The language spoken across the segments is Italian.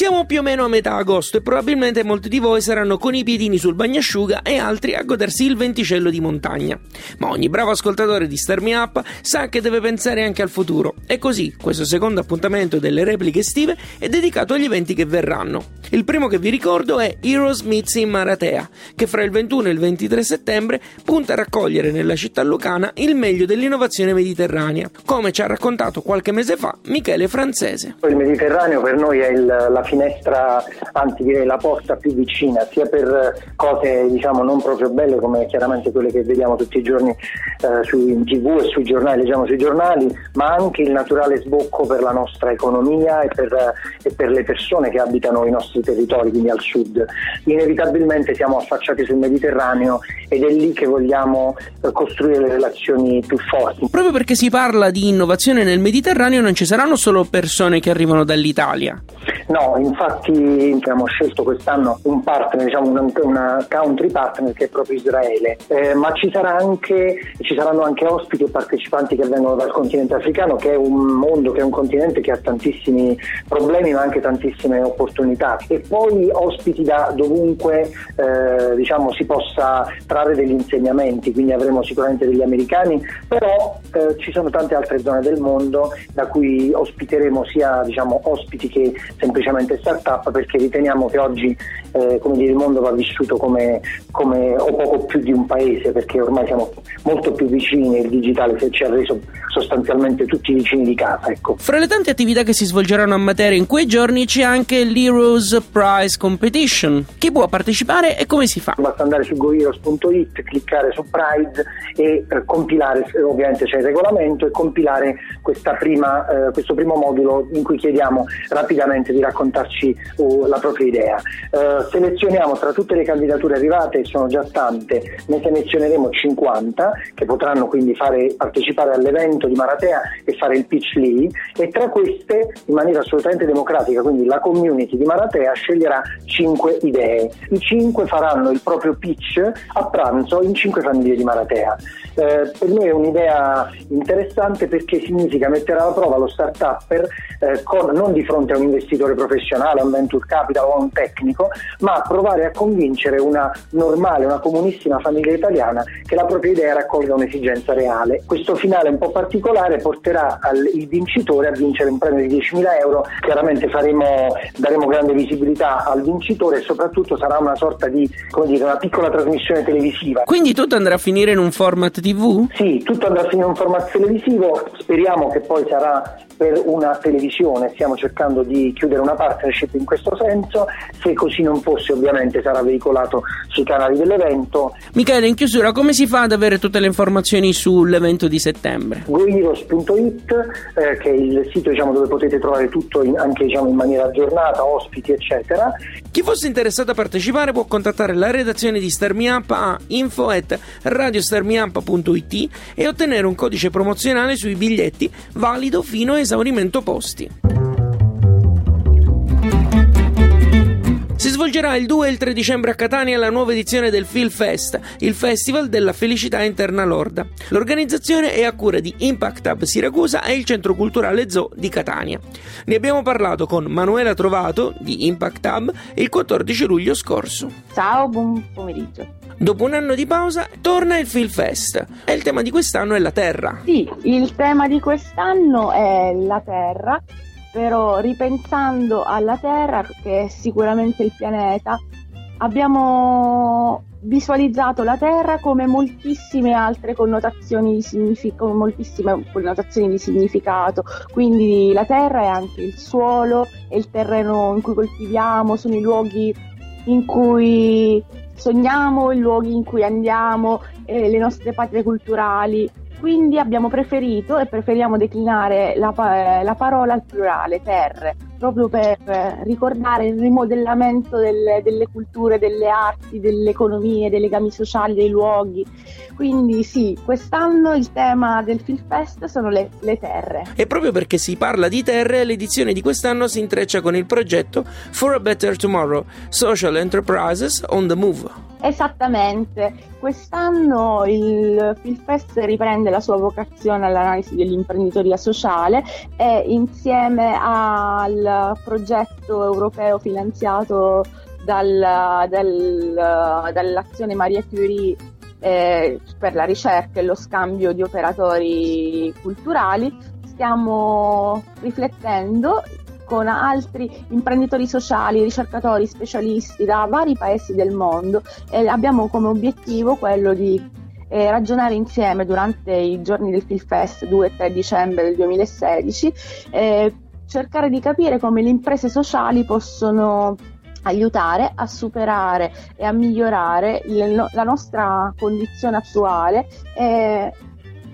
Siamo più o meno a metà agosto e probabilmente molti di voi saranno con i piedini sul bagnasciuga e altri a godersi il venticello di montagna. Ma ogni bravo ascoltatore di Star Me Up sa che deve pensare anche al futuro. E così, questo secondo appuntamento delle repliche estive è dedicato agli eventi che verranno. Il primo che vi ricordo è Heroes Meets in Maratea, che fra il 21 e il 23 settembre punta a raccogliere nella città lucana il meglio dell'innovazione mediterranea, come ci ha raccontato qualche mese fa Michele Francese. Il Mediterraneo per noi è il, la finestra, anzi direi la porta più vicina, sia per cose diciamo non proprio belle come chiaramente quelle che vediamo tutti i giorni eh, su, in tv e sui giornali, leggiamo sui giornali, ma anche il naturale sbocco per la nostra economia e per, e per le persone che abitano i nostri territori, quindi al sud. Inevitabilmente siamo affacciati sul Mediterraneo ed è lì che vogliamo eh, costruire le relazioni più forti. Proprio perché si parla di innovazione nel Mediterraneo non ci saranno solo persone che arrivano dall'Italia. No, infatti abbiamo scelto quest'anno un partner, diciamo una, una country partner che è proprio Israele, eh, ma ci, anche, ci saranno anche ospiti e partecipanti che vengono dal continente africano, che è un mondo, che è un continente che ha tantissimi problemi ma anche tantissime opportunità. E poi ospiti da dovunque eh, diciamo, si possa trarre degli insegnamenti, quindi avremo sicuramente degli americani, però eh, ci sono tante altre zone del mondo da cui ospiteremo sia diciamo, ospiti che semplicemente start-up perché riteniamo che oggi eh, come dire, il mondo va vissuto come, come, o poco più di un paese perché ormai siamo molto più vicini e il digitale ci ha reso sostanzialmente tutti vicini di casa. Ecco. Fra le tante attività che si svolgeranno a Matera in quei giorni c'è anche l'Heroes Prize Competition. Chi può partecipare e come si fa? Basta andare su goheroes.it, cliccare su Prize e eh, compilare, ovviamente c'è il regolamento, e compilare prima, eh, questo primo modulo in cui chiediamo rapidamente di raccontarci uh, la propria idea. Uh, selezioniamo tra tutte le candidature arrivate, sono già tante, ne selezioneremo 50 che potranno quindi fare, partecipare all'evento di Maratea e fare il pitch lì e tra queste in maniera assolutamente democratica, quindi la community di Maratea sceglierà 5 idee. I 5 faranno il proprio pitch a pranzo in 5 famiglie di Maratea. Eh, per me è un'idea interessante perché significa mettere alla prova lo start-upper eh, con, non di fronte a un investitore professionale, a un venture capital o un tecnico, ma provare a convincere una normale, una comunissima famiglia italiana che la propria idea raccolga un'esigenza reale. Questo finale un po' particolare porterà al, il vincitore a vincere un premio di 10.000 euro, chiaramente faremo, daremo grande visibilità al vincitore e soprattutto sarà una sorta di, come dire, una piccola trasmissione televisiva. Quindi tutto andrà a finire in un format TV? Sì, tutto andrà a finire in un format televisivo, speriamo che poi sarà per una televisione, stiamo cercando di chiudere una partnership in questo senso, se così non fosse ovviamente sarà veicolato sui canali dell'evento. Michele, in chiusura come si fa ad avere tutte le informazioni sull'evento di settembre? goheroes.it eh, che è il sito diciamo, dove potete trovare tutto in, anche diciamo, in maniera aggiornata, ospiti eccetera. Chi fosse interessato a partecipare può contattare la redazione di StarMeUp a info.radiostarmiup.it e ottenere un codice promozionale sui biglietti valido fino a esaurimento posti. Si svolgerà il 2 e il 3 dicembre a Catania la nuova edizione del Phil Fest, il Festival della Felicità Interna Lorda. L'organizzazione è a cura di Impact Hub Siracusa e il Centro Culturale Zoo di Catania. Ne abbiamo parlato con Manuela Trovato di Impact Hub il 14 luglio scorso. Ciao, buon pomeriggio. Dopo un anno di pausa torna il Phil Fest e il tema di quest'anno è la Terra. Sì, il tema di quest'anno è la Terra però ripensando alla Terra, che è sicuramente il pianeta, abbiamo visualizzato la Terra come moltissime altre connotazioni di, signific- moltissime connotazioni di significato. Quindi la Terra è anche il suolo, è il terreno in cui coltiviamo, sono i luoghi in cui sogniamo, i luoghi in cui andiamo, eh, le nostre patrie culturali. Quindi abbiamo preferito e preferiamo declinare la, la parola al plurale, terre, proprio per ricordare il rimodellamento delle, delle, culture, delle arti, delle economie, dei legami sociali, dei luoghi. Quindi sì, quest'anno il tema del Film Fest sono le, le terre. E proprio perché si parla di terre, l'edizione di quest'anno si intreccia con il progetto For a Better Tomorrow, Social Enterprises on the Move. Esattamente, quest'anno il Filfest riprende la sua vocazione all'analisi dell'imprenditoria sociale e insieme al progetto europeo finanziato dal, dal, dall'azione Maria Curie eh, per la ricerca e lo scambio di operatori culturali stiamo riflettendo con altri imprenditori sociali, ricercatori, specialisti da vari paesi del mondo e abbiamo come obiettivo quello di eh, ragionare insieme durante i giorni del Filfest 2 e 3 dicembre del 2016, eh, cercare di capire come le imprese sociali possono aiutare a superare e a migliorare il, la nostra condizione attuale e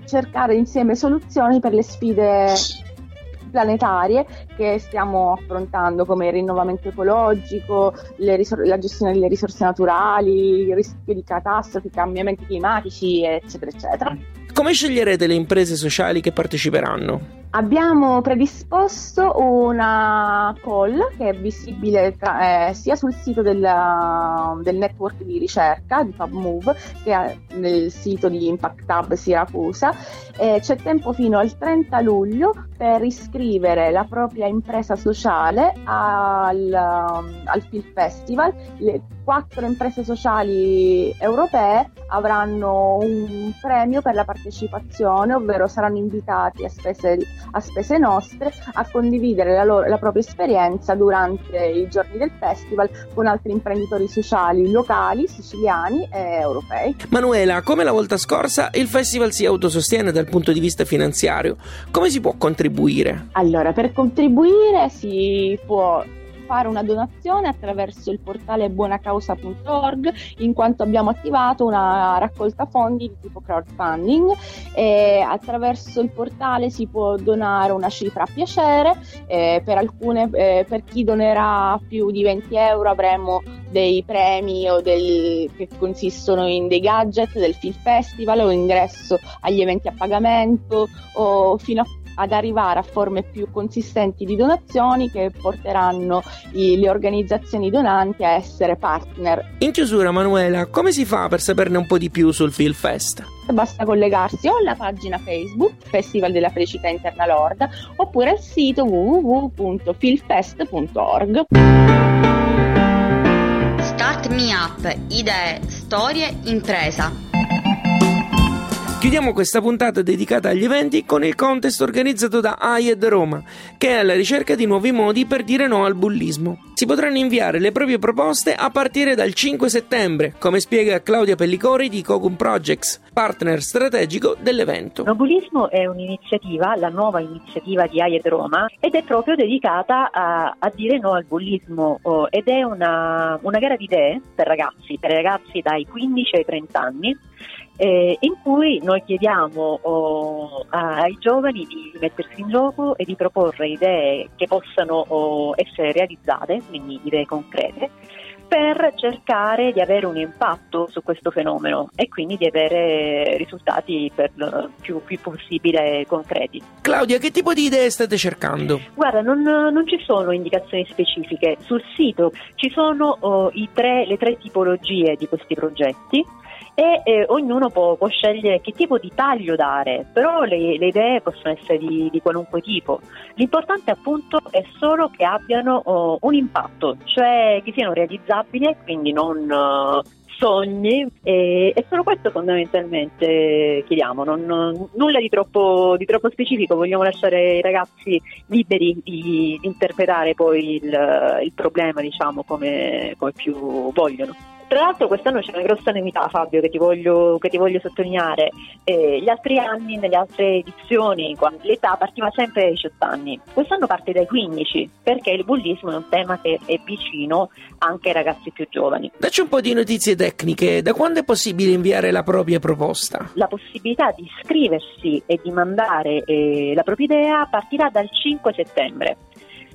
cercare insieme soluzioni per le sfide planetarie che stiamo affrontando come il rinnovamento ecologico, risor- la gestione delle risorse naturali, il rischio di catastrofi, cambiamenti climatici, eccetera, eccetera. Come sceglierete le imprese sociali che parteciperanano? Abbiamo predisposto una call che è visibile tra, eh, sia sul sito della, del network di ricerca di PubMove che nel sito di Impact Hub Siracusa. Eh, c'è tempo fino al 30 luglio per iscrivere la propria impresa sociale al, al Film Festival. Le quattro imprese sociali europee avranno un premio per la partecipazione, ovvero saranno invitati a spese a spese nostre a condividere la, loro, la propria esperienza durante i giorni del festival con altri imprenditori sociali locali, siciliani e europei. Manuela, come la volta scorsa, il festival si autosostiene dal punto di vista finanziario. Come si può contribuire? Allora, per contribuire si può fare una donazione attraverso il portale buonacausa.org in quanto abbiamo attivato una raccolta fondi di tipo crowdfunding e attraverso il portale si può donare una cifra a piacere eh, per, alcune, eh, per chi donerà più di 20 euro avremo dei premi o del, che consistono in dei gadget del Film Festival o ingresso agli eventi a pagamento o fino a ad arrivare a forme più consistenti di donazioni che porteranno i, le organizzazioni donanti a essere partner. In chiusura, Manuela, come si fa per saperne un po' di più sul Film Fest? Basta collegarsi o alla pagina Facebook Festival della Felicità Interna Lorda oppure al sito www.filfest.org. Start Me Up, idee, storie, impresa. Chiudiamo questa puntata dedicata agli eventi con il contest organizzato da AIED Roma, che è alla ricerca di nuovi modi per dire no al bullismo. Si potranno inviare le proprie proposte a partire dal 5 settembre, come spiega Claudia Pellicori di Cogum Projects, partner strategico dell'evento. No bullismo è un'iniziativa, la nuova iniziativa di AIED Roma, ed è proprio dedicata a, a dire no al bullismo oh, ed è una, una gara di idee per ragazzi, per ragazzi dai 15 ai 30 anni eh, in cui noi chiediamo oh, ai giovani di mettersi in gioco e di proporre idee che possano oh, essere realizzate, quindi idee concrete, per cercare di avere un impatto su questo fenomeno e quindi di avere risultati per più, più possibile concreti. Claudia, che tipo di idee state cercando? Guarda, non, non ci sono indicazioni specifiche. Sul sito ci sono oh, tre, le tre tipologie di questi progetti e eh, ognuno può, può, scegliere che tipo di taglio dare, però le, le idee possono essere di, di, qualunque tipo. L'importante appunto è solo che abbiano oh, un impatto, cioè che siano realizzabili, quindi non uh, sogni e, e, solo questo fondamentalmente chiediamo, non, non, nulla di troppo, di troppo, specifico, vogliamo lasciare i ragazzi liberi di, di interpretare poi il, il problema diciamo come, come più vogliono. Tra l'altro quest'anno c'è una grossa novità Fabio che ti voglio, che ti voglio sottolineare. Eh, gli altri anni, nelle altre edizioni, l'età partiva sempre dai 18 anni. Quest'anno parte dai 15 perché il bullismo è un tema che è vicino anche ai ragazzi più giovani. Dacci un po' di notizie tecniche. Da quando è possibile inviare la propria proposta? La possibilità di iscriversi e di mandare eh, la propria idea partirà dal 5 settembre.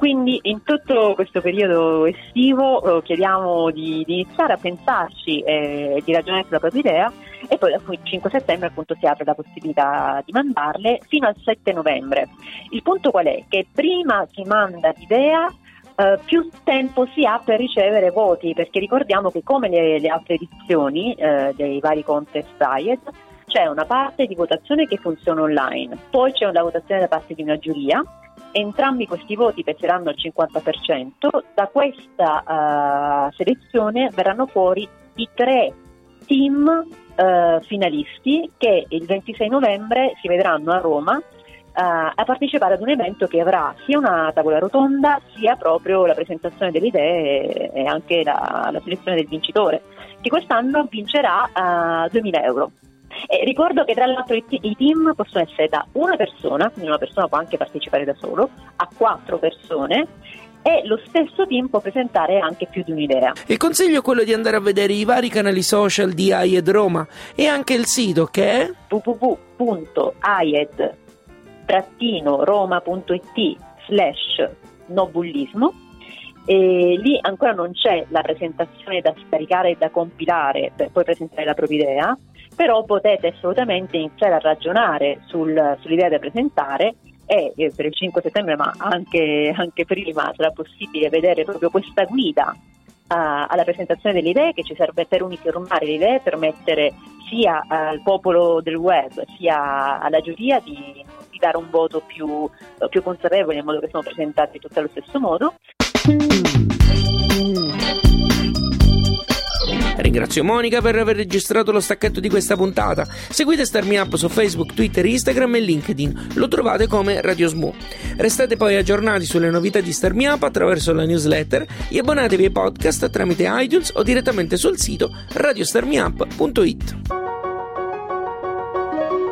Quindi in tutto questo periodo estivo eh, chiediamo di, di, iniziare a pensarci e eh, di ragionare sulla propria idea e poi dal 5 settembre appunto si apre la possibilità di mandarle fino al 7 novembre. Il punto qual è? Che prima si manda l'idea Uh, più tempo si ha per ricevere voti, perché ricordiamo che come le, le altre edizioni uh, dei vari contest diet c'è una parte di votazione che funziona online, poi c'è una votazione da parte di una giuria entrambi questi voti peseranno al 50%, da questa uh, selezione verranno fuori i tre team uh, finalisti che il 26 novembre si vedranno a Roma Uh, a partecipare ad un evento che avrà sia una tavola rotonda sia proprio la presentazione delle idee e, anche la, la, selezione del vincitore, che quest'anno vincerà uh, 2000 euro. E ricordo che tra l'altro i, i, team possono essere da una persona, quindi una persona può anche partecipare da solo, a quattro persone e lo stesso team può presentare anche più di un'idea. Il consiglio è quello di andare a vedere i vari canali social di AIED Roma e anche il sito che è www.aied-roma.it slash nobullismo e lì ancora non c'è la presentazione da scaricare e da compilare per poi presentare la propria idea, però potete assolutamente iniziare a ragionare sul, sull'idea da presentare e eh, per il 5 settembre, ma anche, anche prima, sarà possibile vedere proprio questa guida alla presentazione delle idee che ci serve per uniformare le idee, permettere sia al popolo del web sia alla giuria di, di dare un voto più, più consapevole in modo che siano presentati tutti allo stesso modo. Ringrazio Monica per aver registrato lo stacchetto di questa puntata. Seguite Starmi Up su Facebook, Twitter, Instagram e LinkedIn. Lo trovate come Radio Smo. Restate poi aggiornati sulle novità di Starmi Up attraverso la newsletter e abbonatevi ai podcast tramite iTunes o direttamente sul sito radiostarmiup.it.